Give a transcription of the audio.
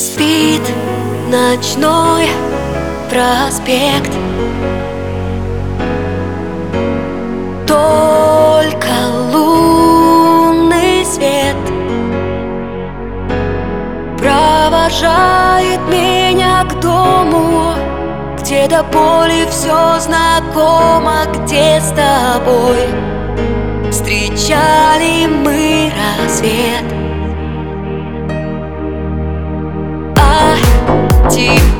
Спит ночной проспект. Только лунный свет Провожает меня к дому Где до боли все знакомо Где с тобой Встречали мы рассвет empty.